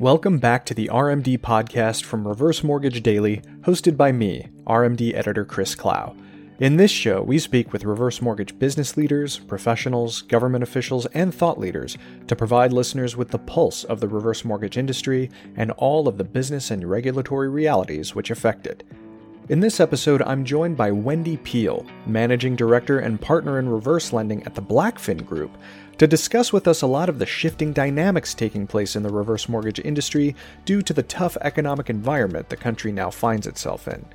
Welcome back to the RMD podcast from Reverse Mortgage Daily, hosted by me, RMD editor Chris Clow. In this show, we speak with reverse mortgage business leaders, professionals, government officials, and thought leaders to provide listeners with the pulse of the reverse mortgage industry and all of the business and regulatory realities which affect it. In this episode, I'm joined by Wendy Peel, Managing Director and Partner in Reverse Lending at the BlackFin Group, to discuss with us a lot of the shifting dynamics taking place in the reverse mortgage industry due to the tough economic environment the country now finds itself in.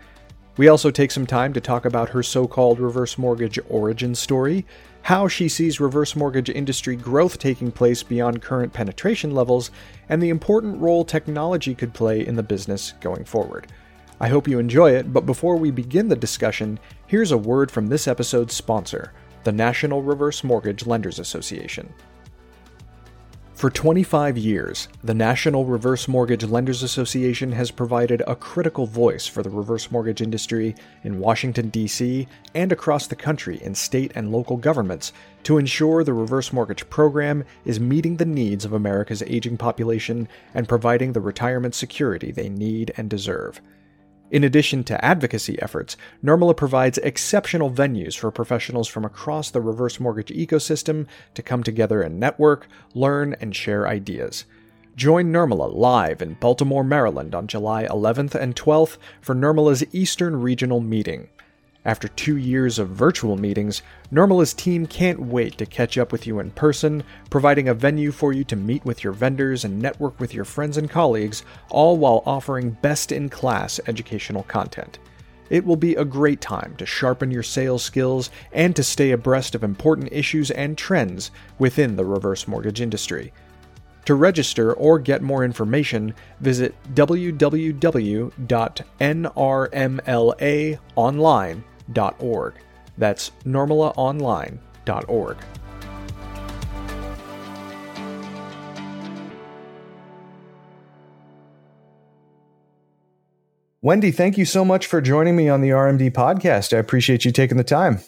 We also take some time to talk about her so called reverse mortgage origin story, how she sees reverse mortgage industry growth taking place beyond current penetration levels, and the important role technology could play in the business going forward. I hope you enjoy it, but before we begin the discussion, here's a word from this episode's sponsor the National Reverse Mortgage Lenders Association. For 25 years, the National Reverse Mortgage Lenders Association has provided a critical voice for the reverse mortgage industry in Washington, D.C., and across the country in state and local governments to ensure the reverse mortgage program is meeting the needs of America's aging population and providing the retirement security they need and deserve. In addition to advocacy efforts, NRMLA provides exceptional venues for professionals from across the reverse mortgage ecosystem to come together and network, learn, and share ideas. Join NRMLA live in Baltimore, Maryland on July 11th and 12th for NRMLA's Eastern Regional Meeting. After two years of virtual meetings, NRMLA's team can't wait to catch up with you in person, providing a venue for you to meet with your vendors and network with your friends and colleagues, all while offering best in class educational content. It will be a great time to sharpen your sales skills and to stay abreast of important issues and trends within the reverse mortgage industry. To register or get more information, visit www.nrmlaonline.com nrmlaonline.org. That's nrmlaonline.org. Wendy, thank you so much for joining me on the RMD podcast. I appreciate you taking the time.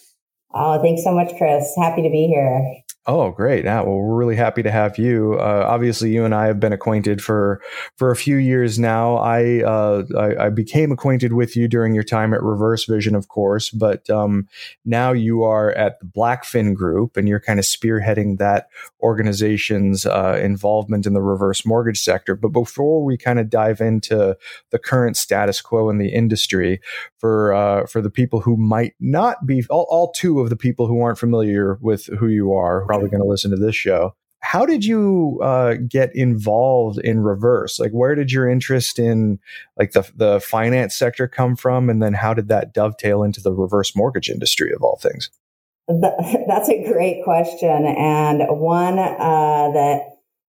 Oh, thanks so much, Chris. Happy to be here. Oh, great! Yeah, well, we're really happy to have you. Uh, obviously, you and I have been acquainted for for a few years now. I, uh, I, I became acquainted with you during your time at ReverseVision, of course, but um, now you are at the BlackFin Group, and you're kind of spearheading that organization's uh, involvement in the reverse mortgage sector. But before we kind of dive into the current status quo in the industry, for uh, for the people who might not be all, all two of the people who aren't familiar with who you are probably going to listen to this show. How did you uh, get involved in reverse? Like, where did your interest in like the the finance sector come from, and then how did that dovetail into the reverse mortgage industry of all things? That's a great question, and one uh, that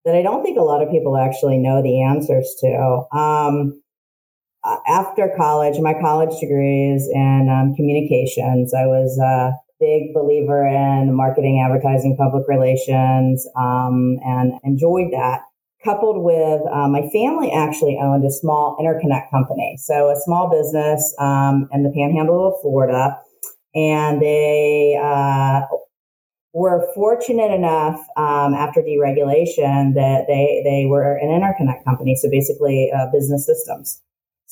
that I don't think a lot of people actually know the answers to. Um, after college, my college degree is in um, communications. I was uh, big believer in marketing, advertising, public relations, um, and enjoyed that. Coupled with um, my family actually owned a small interconnect company, so a small business um, in the Panhandle of Florida, and they uh, were fortunate enough um, after deregulation that they they were an interconnect company, so basically uh, business systems.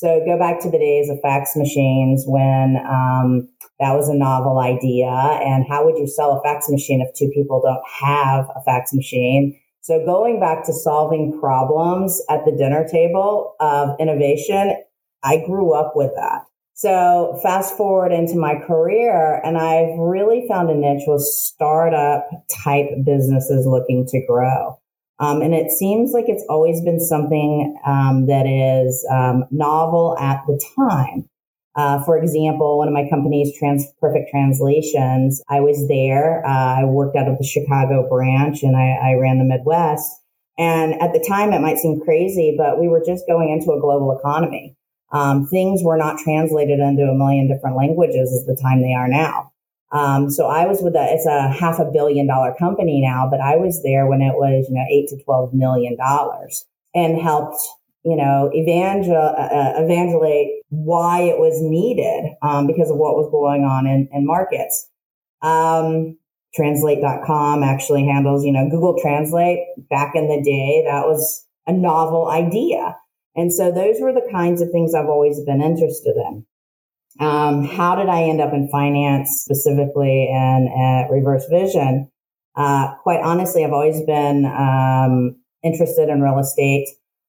So go back to the days of fax machines when um, that was a novel idea. And how would you sell a fax machine if two people don't have a fax machine? So going back to solving problems at the dinner table of innovation, I grew up with that. So fast forward into my career and I've really found a niche with startup type businesses looking to grow. Um, and it seems like it's always been something um, that is um, novel at the time. Uh, for example, one of my companies, Trans Perfect Translations, I was there. Uh, I worked out of the Chicago branch and I, I ran the Midwest. And at the time, it might seem crazy, but we were just going into a global economy. Um, things were not translated into a million different languages as the time they are now. Um, so I was with a, it's a half a billion dollar company now, but I was there when it was, you know, eight to 12 million dollars and helped you know, evangel, uh, evangelate why it was needed um, because of what was going on in, in markets. Um, translate.com actually handles, you know, Google Translate back in the day. That was a novel idea. And so those were the kinds of things I've always been interested in. Um, how did I end up in finance specifically and at ReverseVision? Uh, quite honestly, I've always been um, interested in real estate.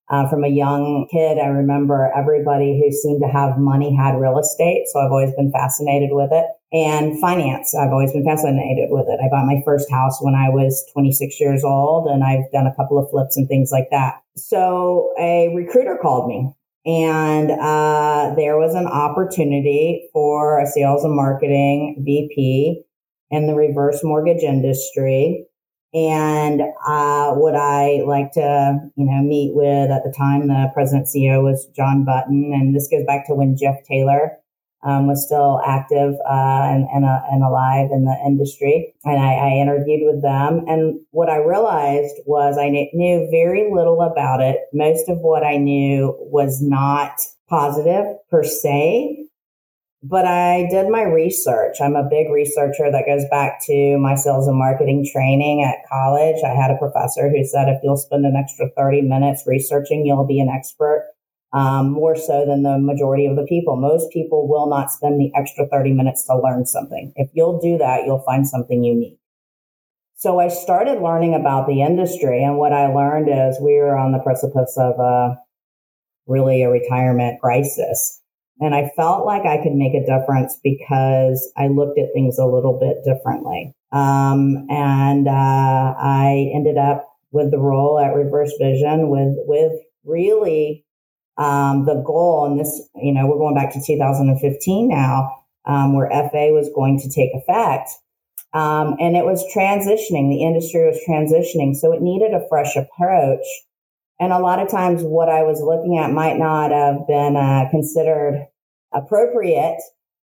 Uh, from a young kid, I remember everybody who seemed to have money had real estate. So I've always been fascinated with it. And finance, I've always been fascinated with it. I bought my first house when I was 26 years old, and I've done a couple of flips and things like that. So a recruiter called me and uh, there was an opportunity for a sales and marketing VP in the reverse mortgage industry. And uh, would I like to, you know, meet with at the time the president CEO was John Button, and this goes back to when Jeff Taylor um, was still active uh, and, and, uh, and, alive in the industry. And I, I, interviewed with them. And what I realized was I knew very little about it. Most of what I knew was not positive per se. But I did my research. I'm a big researcher that goes back to my sales and marketing training at college. I had a professor who said, if you'll spend an extra 30 minutes researching, you'll be an expert um, more so than the majority of the people. Most people will not spend the extra 30 minutes to learn something. If you'll do that, you'll find something unique. So I started learning about the industry and what I learned is we were on the precipice of a really a retirement crisis. And I felt like I could make a difference because I looked at things a little bit differently. Um, and uh, I ended up with the role at ReverseVision with with really um, the goal, and this, you know, we're going back to 2015 now, um, where FA was going to take effect. Um, and it was transitioning. The industry was transitioning. So it needed a fresh approach. And a lot of times what I was looking at might not have been uh, considered appropriate.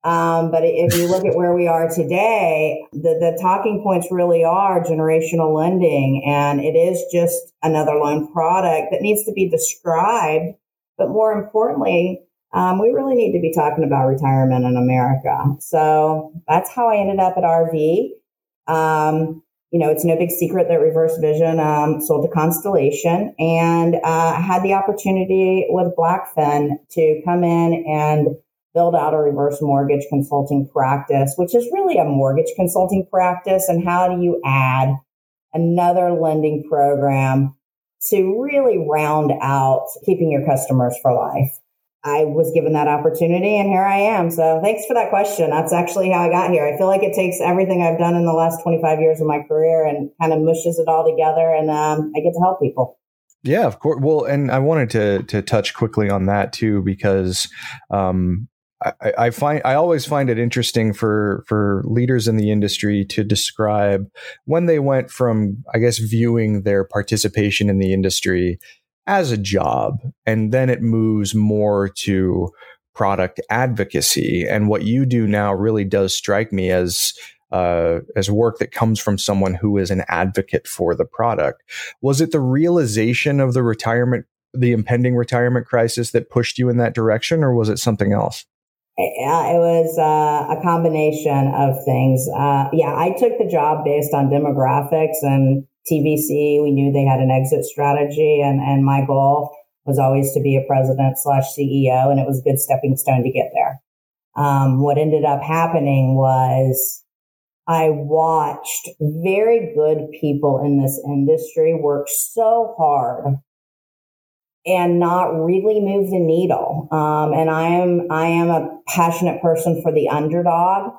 Um, but if you look at where we are today, the, the talking points really are generational lending. And it is just another loan product that needs to be described but more importantly, um, we really need to be talking about retirement in America. So that's how I ended up at RV. Um, you know, it's no big secret that ReverseVision um, sold to Constellation, and uh, had the opportunity with BlackFin to come in and build out a reverse mortgage consulting practice, which is really a mortgage consulting practice. And how do you add another lending program to really round out keeping your customers for life. I was given that opportunity and here I am. So thanks for that question. That's actually how I got here. I feel like it takes everything I've done in the last 25 years of my career and kind of mushes it all together and um, I get to help people. Yeah, of course. Well, and I wanted to to touch quickly on that too because um, I, find I always find it interesting for for leaders in the industry to describe when they went from I guess viewing their participation in the industry as a job and then it moves more to product advocacy and what you do now really does strike me as uh, as work that comes from someone who is an advocate for the product. Was it the realization of the retirement, the impending retirement crisis that pushed you in that direction, or was it something else? It was uh, a combination of things. Uh, yeah, I took the job based on demographics and TVC. We knew they had an exit strategy, and and my goal was always to be a president slash CEO, and it was a good stepping stone to get there. Um, what ended up happening was I watched very good people in this industry work so hard and not really move the needle. Um, and I am I am a passionate person for the underdog.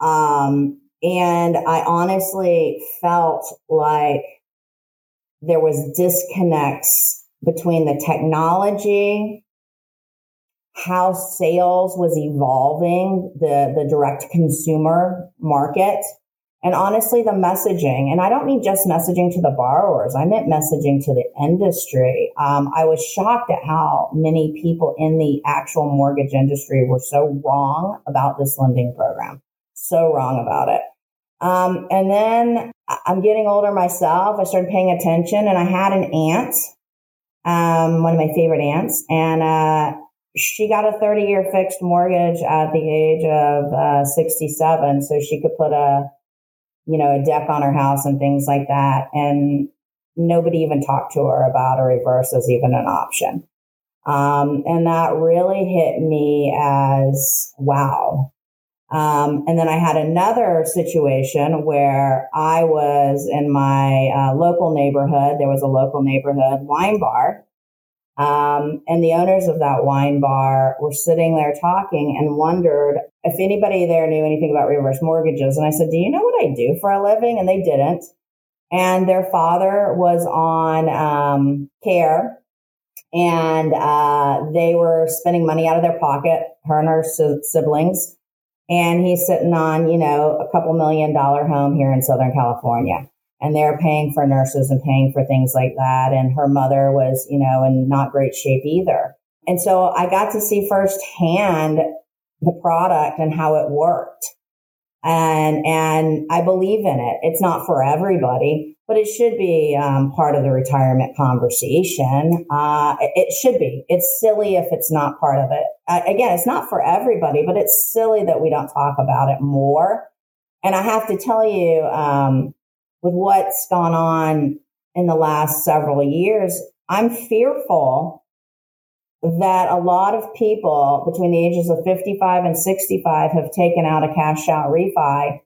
Um, and I honestly felt like there was disconnects between the technology, how sales was evolving, the the direct consumer market, and honestly, the messaging, and I don't mean just messaging to the borrowers, I meant messaging to the industry. Um, I was shocked at how many people in the actual mortgage industry were so wrong about this lending program. So wrong about it. Um, and then I'm getting older myself. I started paying attention and I had an aunt, um, one of my favorite aunts, and, uh, she got a 30 year fixed mortgage at the age of uh, 67 so she could put a you know, a deck on her house and things like that. And nobody even talked to her about a reverse as even an option. Um, and that really hit me as wow. Um, and then I had another situation where I was in my uh, local neighborhood. There was a local neighborhood wine bar. Um, and the owners of that wine bar were sitting there talking and wondered if anybody there knew anything about reverse mortgages. And I said, Do you know what I do for a living? And they didn't. And their father was on um, care and uh, they were spending money out of their pocket, her and her siblings and he's sitting on, you know, a couple million dollar home here in Southern California. And they're paying for nurses and paying for things like that. And her mother was, you know, in not great shape either. And so I got to see firsthand the product and how it worked. And, and I believe in it. It's not for everybody, but it should be um, part of the retirement conversation. Uh, it should be. It's silly if it's not part of it. Uh, again, it's not for everybody, but it's silly that we don't talk about it more. And I have to tell you, um, with what's gone on in the last several years, I'm fearful that a lot of people between the ages of 55 and 65 have taken out a cash out refi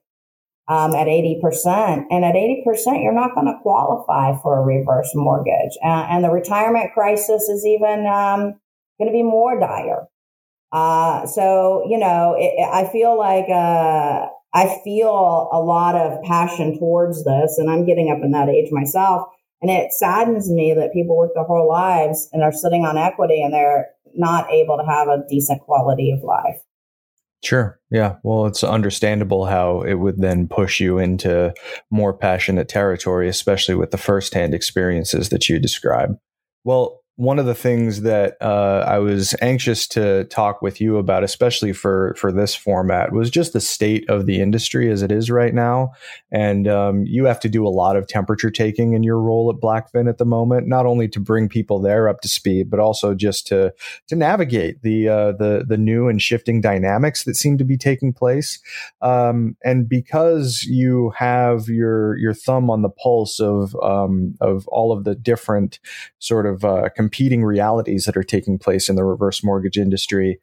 um, at 80%. And at 80%, you're not going to qualify for a reverse mortgage. Uh, and the retirement crisis is even um, going to be more dire. Uh, so, you know, it, I feel like uh, I feel a lot of passion towards this, and I'm getting up in that age myself. And it saddens me that people work their whole lives and are sitting on equity and they're not able to have a decent quality of life. Sure. Yeah. Well, it's understandable how it would then push you into more passionate territory, especially with the firsthand experiences that you describe. Well, one of the things that uh, I was anxious to talk with you about, especially for for this format, was just the state of the industry as it is right now. And um, you have to do a lot of temperature taking in your role at BlackFin at the moment, not only to bring people there up to speed, but also just to to navigate the uh, the the new and shifting dynamics that seem to be taking place. Um, and because you have your your thumb on the pulse of um, of all of the different sort of uh, competing realities that are taking place in the reverse mortgage industry.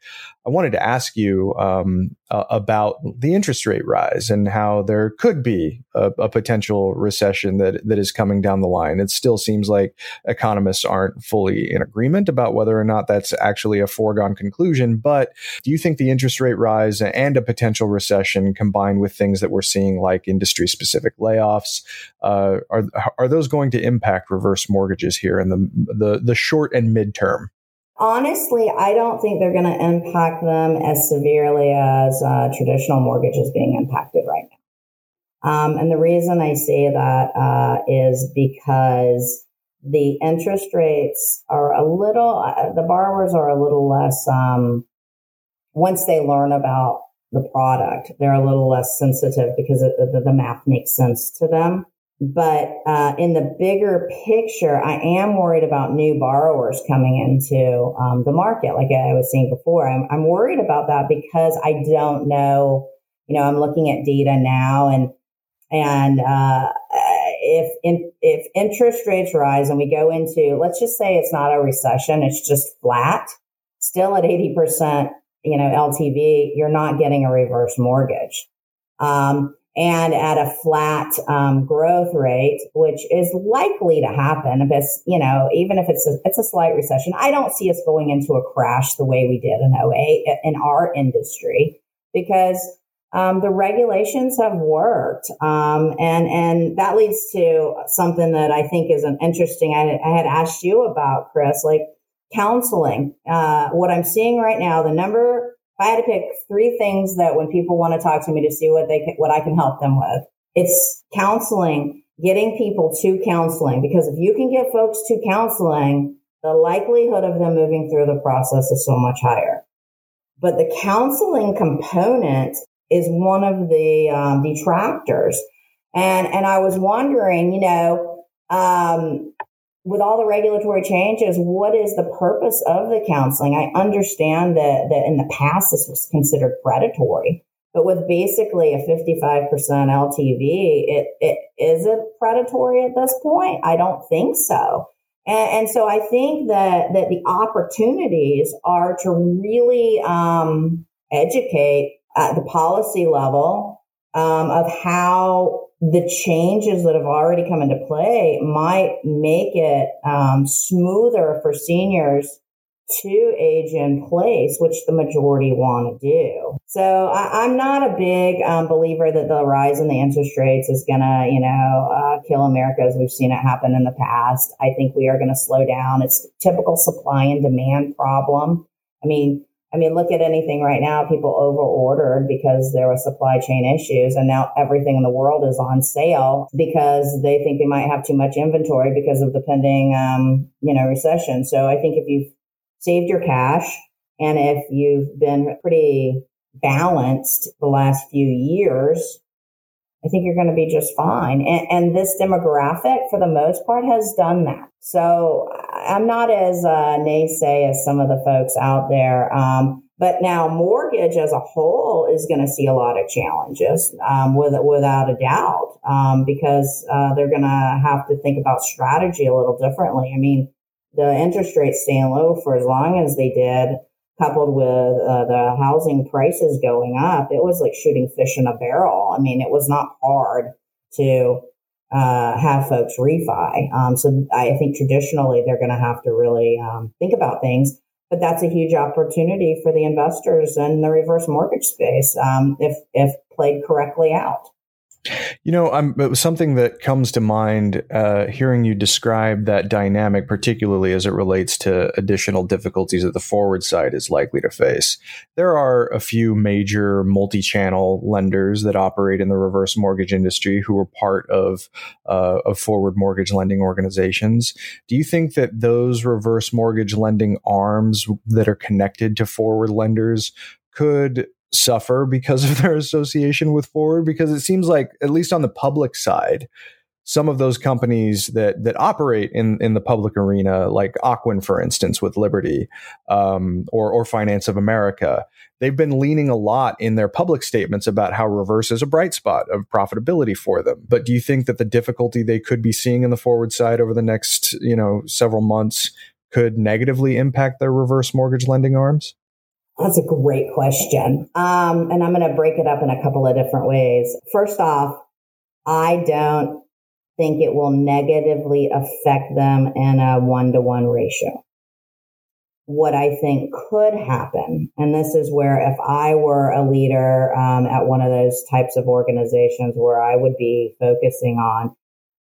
I wanted to ask you um, uh, about the interest rate rise and how there could be a, a, potential recession that that is coming down the line. It still seems like economists aren't fully in agreement about whether or not that's actually a foregone conclusion. But do you think the interest rate rise and a potential recession, combined with things that we're seeing like industry specific layoffs, uh, are are those going to impact reverse mortgages here in the the the short and midterm? Honestly, I don't think they're going to impact them as severely as uh, traditional mortgages being impacted right now. Um, and the reason I say that uh, is because the interest rates are a little, uh, the borrowers are a little less, um, once they learn about the product, they're a little less sensitive because it, the, the math makes sense to them. But uh, in the bigger picture, I am worried about new borrowers coming into um, the market, like I was saying before. I'm, I'm worried about that because I don't know. You know, I'm looking at data now, and and uh, if in, if interest rates rise and we go into, let's just say it's not a recession, it's just flat, still at eighty percent, you know, LTV, you're not getting a reverse mortgage. Um, and at a flat um, growth rate, which is likely to happen. If it's, you know, even if it's a, it's a slight recession, I don't see us going into a crash the way we did in 08 in our industry because um, the regulations have worked. Um, and, and that leads to something that I think is an interesting, I, I had asked you about, Chris, like counseling. Uh, what I'm seeing right now, the number if I had to pick three things that when people want to talk to me to see what they can, what I can help them with, it's counseling, getting people to counseling. Because if you can get folks to counseling, the likelihood of them moving through the process is so much higher. But the counseling component is one of the um, detractors. And, and I was wondering, you know, um, with all the regulatory changes, what is the purpose of the counseling? I understand that, that in the past this was considered predatory, But with basically a 55% LTV, it, it is it predatory at this point? I don't think so. And, and so I think that, that the opportunities are to really um, educate at the policy level um, of how the changes that have already come into play might make it um, smoother for seniors to age in place, which the majority want to do. So I, am not a big um, believer that the rise in the interest rates is going to, you know, uh, kill America as we've seen it happen in the past. I think we are going to slow down. It's typical supply and demand problem. I mean, I mean, look at anything right now. People over ordered because there were supply chain issues and now everything in the world is on sale because they think they might have too much inventory because of the pending, um, you know, recession. So I think if you've saved your cash and if you've been pretty balanced the last few years, I think you're going to be just fine. And, and, this demographic, for the most part, has done that. So I'm not as uh, naysay as some of the folks out there. Um, but now mortgage as a whole is going to see a lot of challenges, um, with, without a doubt, um, because uh, they're going to have to think about strategy a little differently. I mean, the interest rates staying low for as long as they did coupled with uh, the housing prices going up, it was like shooting fish in a barrel. I mean, it was not hard to uh, have folks refi. Um, so I think traditionally they're going to have to really um, think about things. But that's a huge opportunity for the investors in the reverse mortgage space um, if if played correctly out. You know, I'm, something that comes to mind uh, hearing you describe that dynamic, particularly as it relates to additional difficulties that the forward side is likely to face. There are a few major multi channel lenders that operate in the reverse mortgage industry who are part of, uh, of forward mortgage lending organizations. Do you think that those reverse mortgage lending arms that are connected to forward lenders could suffer because of their association with Forward? Because it seems like, at least on the public side, some of those companies that that operate in in the public arena, like Ocwen, for instance, with Liberty, um, or or Finance of America, they've been leaning a lot in their public statements about how reverse is a bright spot of profitability for them. But do you think that the difficulty they could be seeing in the forward side over the next you know several months could negatively impact their reverse mortgage lending arms? That's a great question. Um, and I'm going to break it up in a couple of different ways. First off, I don't think it will negatively affect them in a one to one ratio. What I think could happen, and this is where if I were a leader um, at one of those types of organizations where I would be focusing on,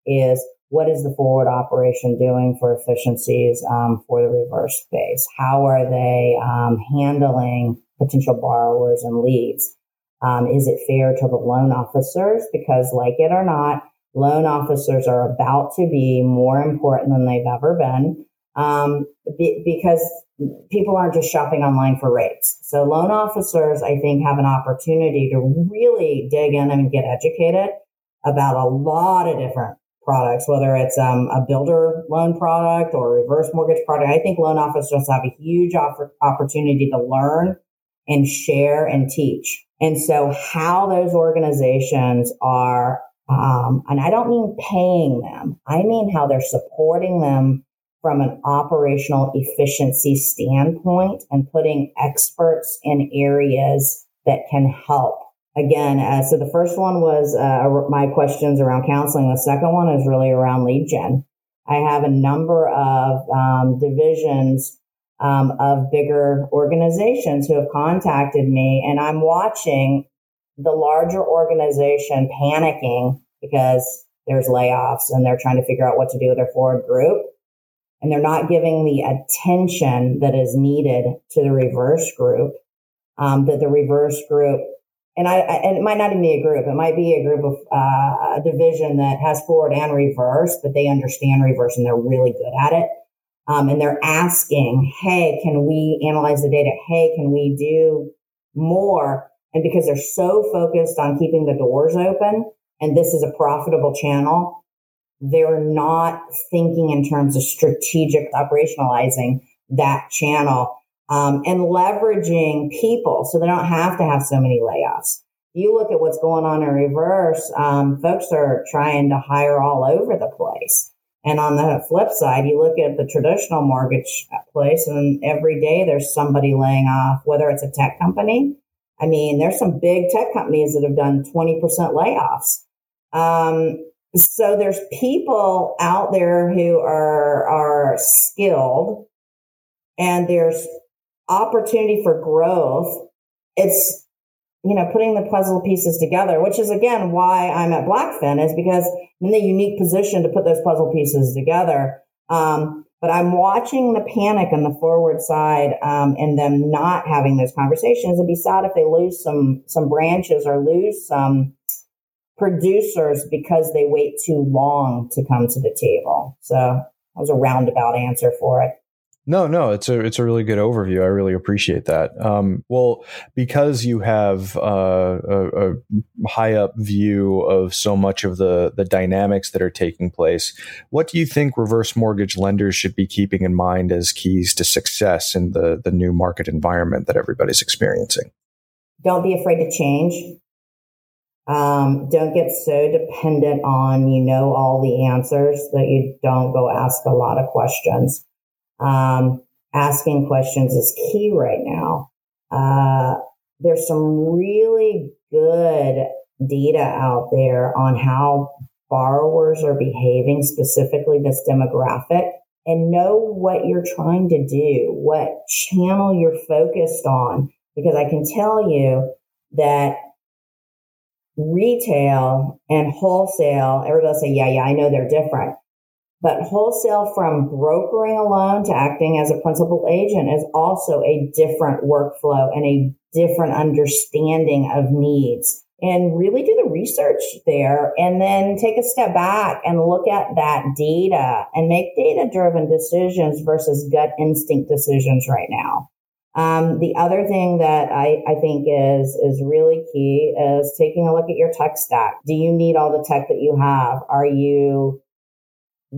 is what is the forward operation doing for efficiencies um, for the reverse space? How are they um, handling potential borrowers and leads? Um, is it fair to the loan officers? Because, like it or not, loan officers are about to be more important than they've ever been um, be, because people aren't just shopping online for rates. So, loan officers, I think, have an opportunity to really dig in and get educated about a lot of different products, whether it's um, a builder loan product or a reverse mortgage product. I think loan officers have a huge opportunity to learn and share and teach. And so how those organizations are, um, and I don't mean paying them, I mean how they're supporting them from an operational efficiency standpoint and putting experts in areas that can help again, uh, so the first one was uh, my questions around counseling. The second one is really around lead gen. I have a number of um, divisions um, of bigger organizations who have contacted me, and I'm watching the larger organization panicking because there's layoffs and they're trying to figure out what to do with their forward group. And they're not giving the attention that is needed to the reverse group. Um, that the reverse group and I, and it might not even be a group. It might be a group of uh, a division that has forward and reverse, but they understand reverse and they're really good at it. Um, and they're asking, "Hey, can we analyze the data? Hey, can we do more?" And because they're so focused on keeping the doors open, and this is a profitable channel, they're not thinking in terms of strategic operationalizing that channel um, and leveraging people so they don't have to have so many layoffs. you look at what's going on in reverse, um, folks are trying to hire all over the place. And on the flip side, you look at the traditional mortgage place, and every day there's somebody laying off, whether it's a tech company. I mean, there's some big tech companies that have done 20% layoffs. Um, so there's people out there who are, are skilled and there's opportunity for growth. It's you know, putting the puzzle pieces together, which is again why I'm at BlackFin is because I'm in the unique position to put those puzzle pieces together. Um, but I'm watching the panic on the forward side um, and them not having those conversations. It'd be sad if they lose some some branches or lose some producers because they wait too long to come to the table. So that was a roundabout answer for it. No, no, it's a it's a really good overview. I really appreciate that. Um, well, because you have uh, a, a, high up view of so much of the the dynamics that are taking place, what do you think reverse mortgage lenders should be keeping in mind as keys to success in the the new market environment that everybody's experiencing? Don't be afraid to change. Um, don't get so dependent on you know all the answers that you don't go ask a lot of questions um, asking questions is key right now. Uh, there's some really good data out there on how borrowers are behaving, specifically this demographic, and know what you're trying to do, what channel you're focused on. Because I can tell you that retail and wholesale, everybody say, yeah, yeah, I know they're different. But wholesale from brokering a loan to acting as a principal agent is also a different workflow and a different understanding of needs. And really do the research there and then take a step back and look at that data and make data driven decisions versus gut instinct decisions right now. Um, the other thing that I, I think is is really key is taking a look at your tech stack. Do you need all the tech that you have? Are you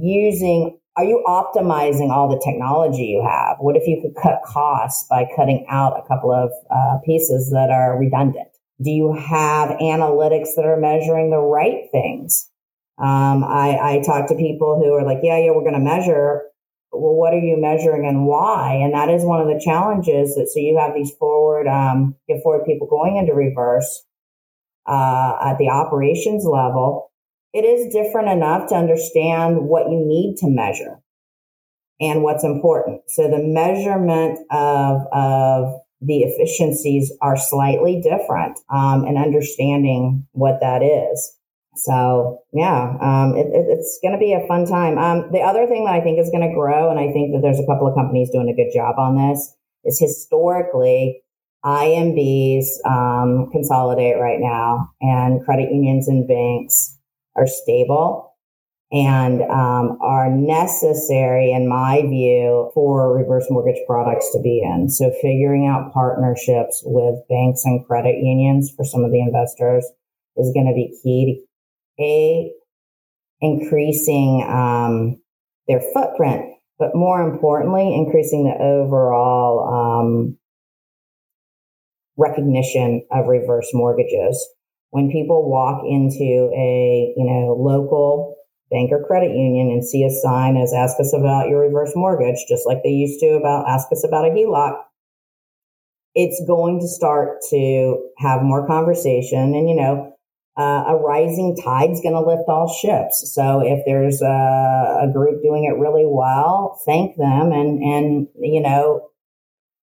using are you optimizing all the technology you have? What if you could cut costs by cutting out a couple of uh, pieces that are redundant? Do you have analytics that are measuring the right things? Um, I, I talk to people who are like, yeah, yeah, we're going to measure. Well, what are you measuring and why? And that is one of the challenges that, so you have these forward, um, get forward people going into reverse, uh, at the operations level it is different enough to understand what you need to measure and what's important. So the measurement of, of the efficiencies are slightly different um, and understanding what that is. So yeah, um, it, it, it's going to be a fun time. Um, the other thing that I think is going to grow, and I think that there's a couple of companies doing a good job on this, is historically IMBs um, consolidate right now, and credit unions and banks are stable and um, are necessary, in my view, for reverse mortgage products to be in. So, figuring out partnerships with banks and credit unions for some of the investors is going to be key to a increasing um, their footprint, but more importantly, increasing the overall um, recognition of reverse mortgages when people walk into a, you know, local bank or credit union and see a sign as ask us about your reverse mortgage, just like they used to about ask us about a HELOC, it's going to start to have more conversation and, you know, uh, a rising tide's going to lift all ships. So if there's a, a, group doing it really well, thank them and, and, you know,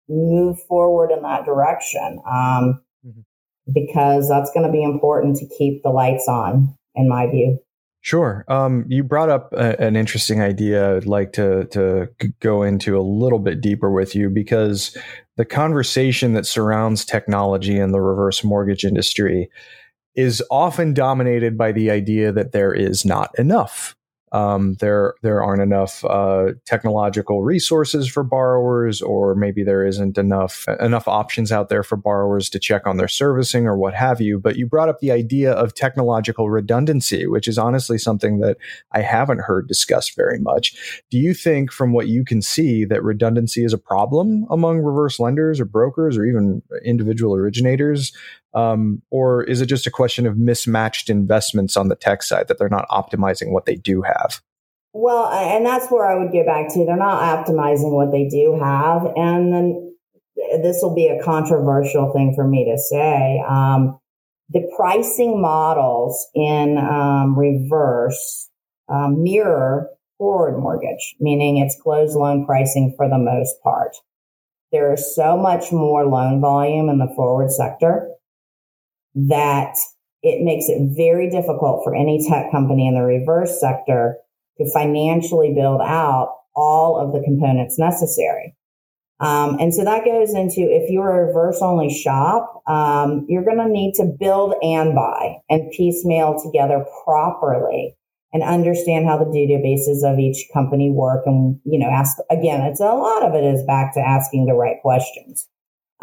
move forward in that direction. Um, because that's going to be important to keep the lights on, in my view. Sure. Um, you brought up a, an interesting idea. I'd like to to go into a little bit deeper with you because the conversation that surrounds technology in the reverse mortgage industry is often dominated by the idea that there is not enough um, there there aren't enough uh, technological resources for borrowers, or maybe there isn't enough enough options out there for borrowers to check on their servicing or what have you. But you brought up the idea of technological redundancy, which is honestly something that I haven't heard discussed very much. Do you think, from what you can see, that redundancy is a problem among reverse lenders or brokers or even individual originators? Um, or is it just a question of mismatched investments on the tech side that they're not optimizing what they do have? Well, and that's where I would get back to. They're not optimizing what they do have. And then this will be a controversial thing for me to say. Um, the pricing models in um, reverse um, mirror forward mortgage, meaning it's closed loan pricing for the most part. There is so much more loan volume in the forward sector that it makes it very difficult for any tech company in the reverse sector to financially build out all of the components necessary. Um, and so that goes into if you're a reverse only shop, um, you're going to need to build and buy and piecemeal together properly and understand how the databases of each company work. And, you know, ask again, it's a lot of it is back to asking the right questions.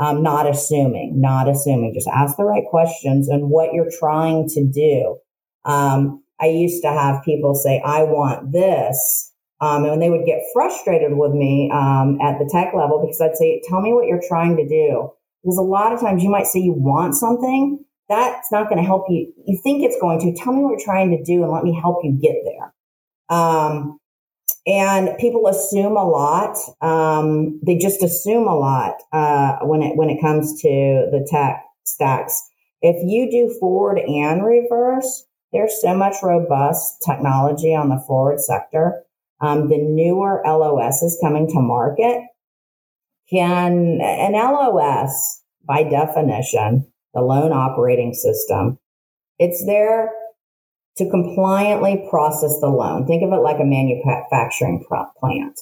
Um, not assuming, not assuming, just ask the right questions and what you're trying to do. Um, I used to have people say, I want this um, and they would get frustrated with me um, at the tech level because I'd say, tell me what you're trying to do. Because a lot of times you might say you want something. That's not going to help you. You think it's going to. Tell me what you're trying to do and let me help you get there. Um, and people assume a lot. Um, they just assume a lot uh, when it when it comes to the tech stacks. If you do forward and reverse, there's so much robust technology on the forward sector um, the newer LOSs coming to market can, an LOS by definition, the loan operating system, it's there to compliantly process the loan. Think of it like a manufacturing plant.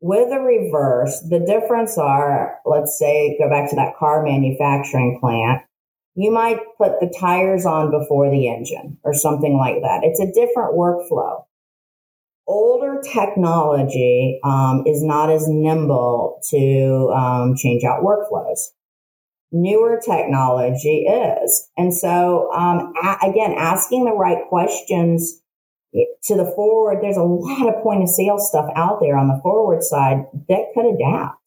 With a reverse, the difference are, let's say, go back to that car manufacturing plant. You might put the tires on before the engine or something like that. It's a different workflow older technology um, is not as nimble to um, change out workflows. Newer technology is. And so, um, a- again, asking the right questions to the forward, there's a lot of point of sale stuff out there on the forward side that could adapt.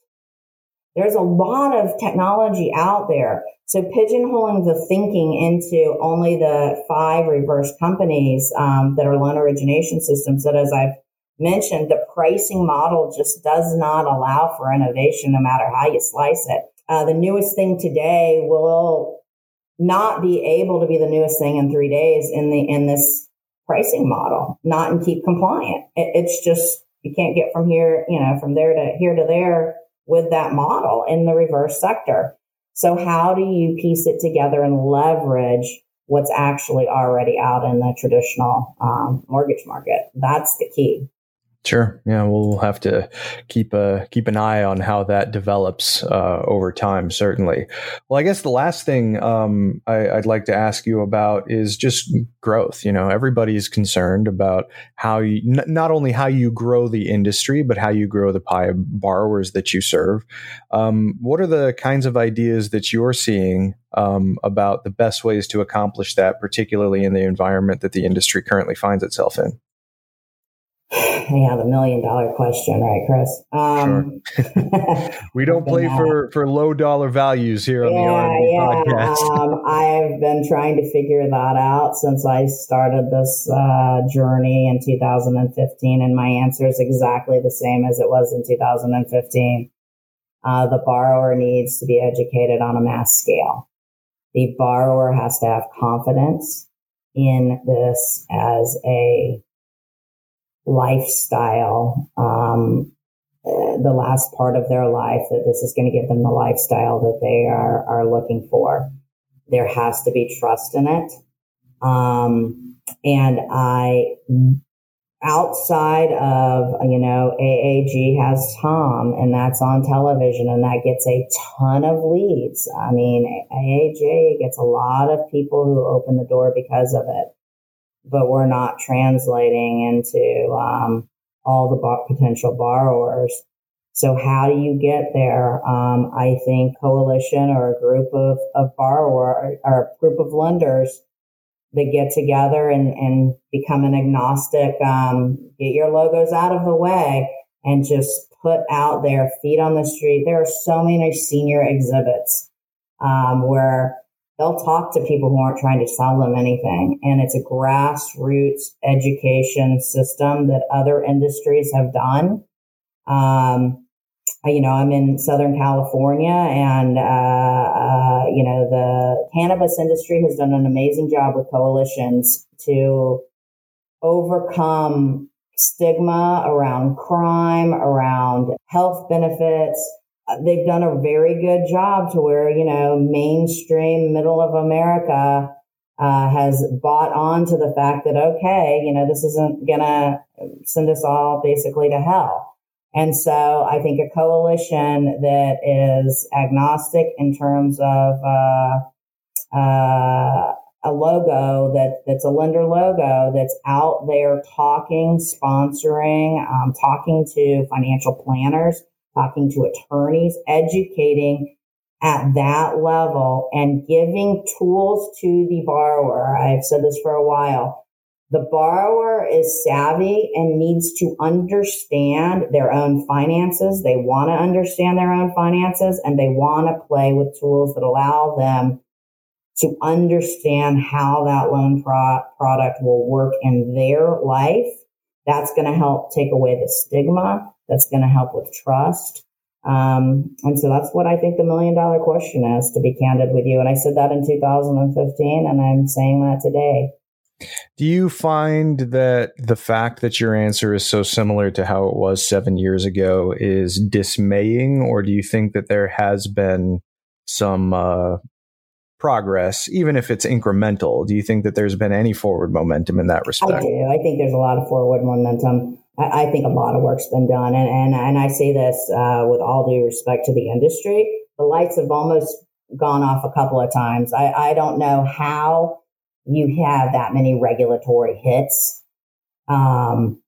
There's a lot of technology out there. So pigeonholing the thinking into only the five reverse companies um, that are loan origination systems that, as I've mentioned, the pricing model just does not allow for innovation no matter how you slice it. Uh, the newest thing today will not be able to be the newest thing in three days in the in this pricing model, not and keep compliant. It, it's just you can't get from here, you know, from there to here to there with that model in the reverse sector. So how do you piece it together and leverage what's actually already out in the traditional um, mortgage market? That's the key. Sure. Yeah, we'll have to keep a keep an eye on how that develops uh, over time. Certainly. Well, I guess the last thing um, I, would like to ask you about is just growth. You know, everybody's concerned about how you n- not only how you grow the industry, but how you grow the pie of borrowers that you serve. Um, what are the kinds of ideas that you're seeing um, about the best ways to accomplish that, particularly in the environment that the industry currently finds itself in? Yeah, the million dollar question, right, Chris? Um, sure. we don't play for, for low dollar values here on yeah, the RMD yeah. podcast. um, I've been trying to figure that out since I started this uh, journey in 2015, and my answer is exactly the same as it was in 2015. Uh, the borrower needs to be educated on a mass scale. The borrower has to have confidence in this as a lifestyle, um, uh, the last part of their life, that this is going to give them the lifestyle that they are, are looking for. There has to be trust in it. Um, and I, outside of, you know, AAG has Tom and that's on television and that gets a ton of leads. I mean, AAG gets a lot of people who open the door because of it but we're not translating into um, all the potential borrowers. So how do you get there? Um, I think coalition or a group of, of borrower or a group of lenders that get together and, and become an agnostic, um, get your logos out of the way and just put out there feet on the street. There are so many senior exhibits, um, where they'll talk to people who aren't trying to sell them anything. And it's a grassroots education system that other industries have done. Um, you know, I'm in Southern California and, uh, uh, you know, the cannabis industry has done an amazing job with coalitions to overcome stigma around crime, around health benefits, they've done a very good job to where, you know, mainstream middle of America uh, has bought on to the fact that, okay, you know, this isn't going to send us all basically to hell. And so I think a coalition that is agnostic in terms of uh, uh, a logo that that's a lender logo that's out there talking, sponsoring, um, talking to financial planners talking to attorneys, educating at that level and giving tools to the borrower. I've said this for a while. The borrower is savvy and needs to understand their own finances. They want to understand their own finances and they want to play with tools that allow them to understand how that loan pro- product will work in their life. That's going to help take away the stigma that's going to help with trust. Um, and so that's what I think the million dollar question is, to be candid with you. And I said that in 2015, and I'm saying that today. Do you find that the fact that your answer is so similar to how it was seven years ago is dismaying, or do you think that there has been some uh, progress, even if it's incremental? Do you think that there's been any forward momentum in that respect? I do. I think there's a lot of forward momentum. I, I think a lot of work's been done. And, and, and I say this uh, with all due respect to the industry. The lights have almost gone off a couple of times. I, I don't know how you have that many regulatory hits um,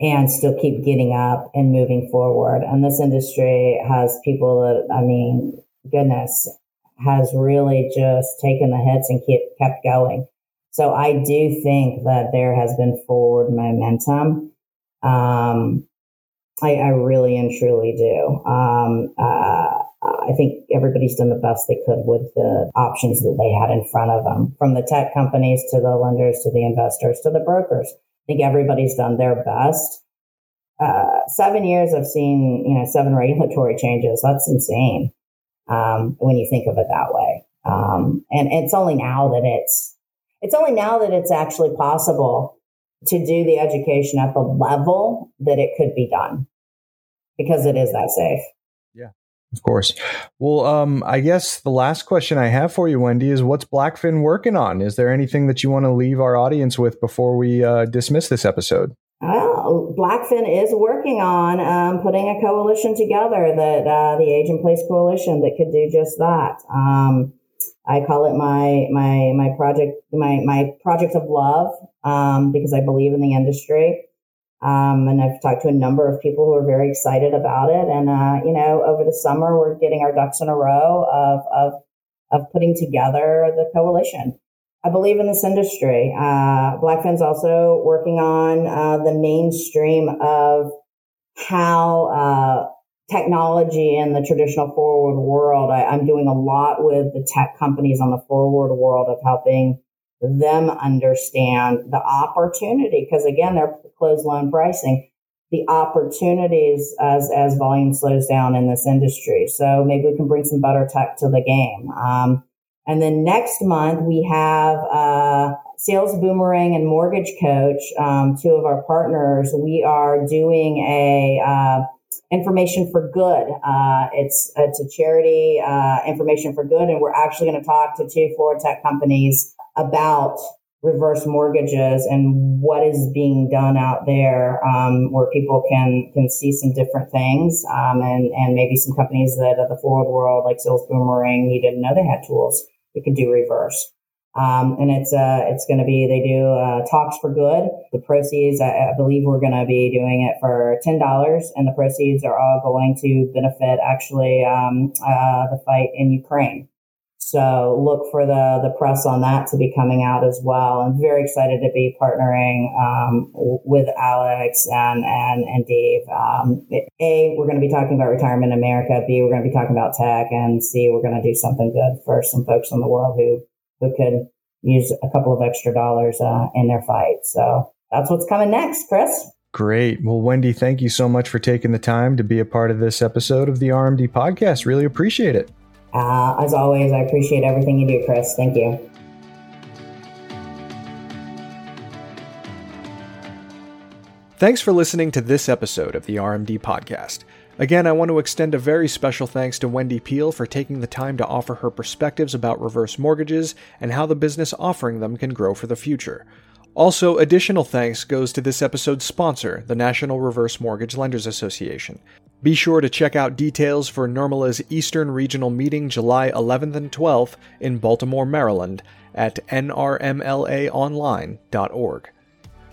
and still keep getting up and moving forward. And this industry has people that, I mean, goodness, has really just taken the hits and keep, kept going. So I do think that there has been forward momentum. Um, I, I, really and truly do. Um, uh, I think everybody's done the best they could with the options that they had in front of them, from the tech companies to the lenders to the investors to the brokers. I think everybody's done their best. Uh, seven years, I've seen you know seven regulatory changes. That's insane um, when you think of it that way. Um, and, and it's only now that it's it's only now that it's actually possible to do the education at the level that it could be done because it is that safe. Yeah, of course. Well, um, I guess the last question I have for you, Wendy, is what's BlackFin working on? Is there anything that you want to leave our audience with before we uh, dismiss this episode? Well, BlackFin is working on um, putting a coalition together that uh, the Age in Place Coalition that could do just that. Um, I call it my my my project my my project of love um, because I believe in the industry. Um, and I've talked to a number of people who are very excited about it. And uh, you know, over the summer, we're getting our ducks in a row of of of putting together the coalition. I believe in this industry. Uh, BlackFin's also working on uh, the mainstream of how uh, technology in the traditional forward world. I, I'm doing a lot with the tech companies on the forward world of helping them understand the opportunity. Because again, they're closed loan pricing, the opportunities as, as volume slows down in this industry. So maybe we can bring some butter tech to the game. Um, and then next month we have, uh, Sales Boomerang and Mortgage Coach, um, two of our partners. We are doing a, uh, Information for Good. Uh, it's it's a charity, uh, Information for Good, and we're actually going to talk to two Florida tech companies about reverse mortgages and what is being done out there, um, where people can can see some different things, um, and and maybe some companies that are the forward world like Sales Boomerang, you didn't know they had tools that could do reverse. Um, and it's uh, it's going to be they do uh, talks for good. The proceeds, I, I believe, we're going to be doing it for ten dollars, and the proceeds are all going to benefit actually um, uh, the fight in Ukraine. So look for the the press on that to be coming out as well. I'm very excited to be partnering um, with Alex and and and Dave. Um, a, we're going to be talking about retirement in America. B, we're going to be talking about tech, and C, we're going to do something good for some folks in the world who who could use a couple of extra dollars uh, in their fight. So that's what's coming next, Chris. Great. Well, Wendy, thank you so much for taking the time to be a part of this episode of the RMD podcast. Really appreciate it. Uh, as always, I appreciate everything you do, Chris. Thank you. Thanks for listening to this episode of the RMD podcast. Again, I want to extend a very special thanks to Wendy Peel for taking the time to offer her perspectives about reverse mortgages and how the business offering them can grow for the future. Also, additional thanks goes to this episode's sponsor, the National Reverse Mortgage Lenders Association. Be sure to check out details for NRMLA's Eastern Regional Meeting July 11th and 12th in Baltimore, Maryland at nrmlaonline.org.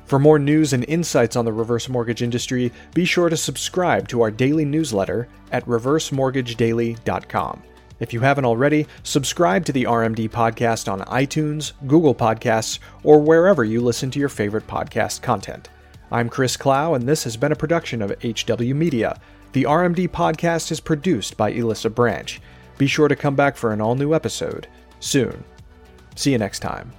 For more news and insights on the reverse mortgage industry, be sure to subscribe to our daily newsletter at reversemortgagedaily.com. If you haven't already, subscribe to the RMD podcast on iTunes, Google Podcasts, or wherever you listen to your favorite podcast content. I'm Chris Clow, and this has been a production of HW Media. The RMD podcast is produced by Elissa Branch. Be sure to come back for an all new episode soon. See you next time.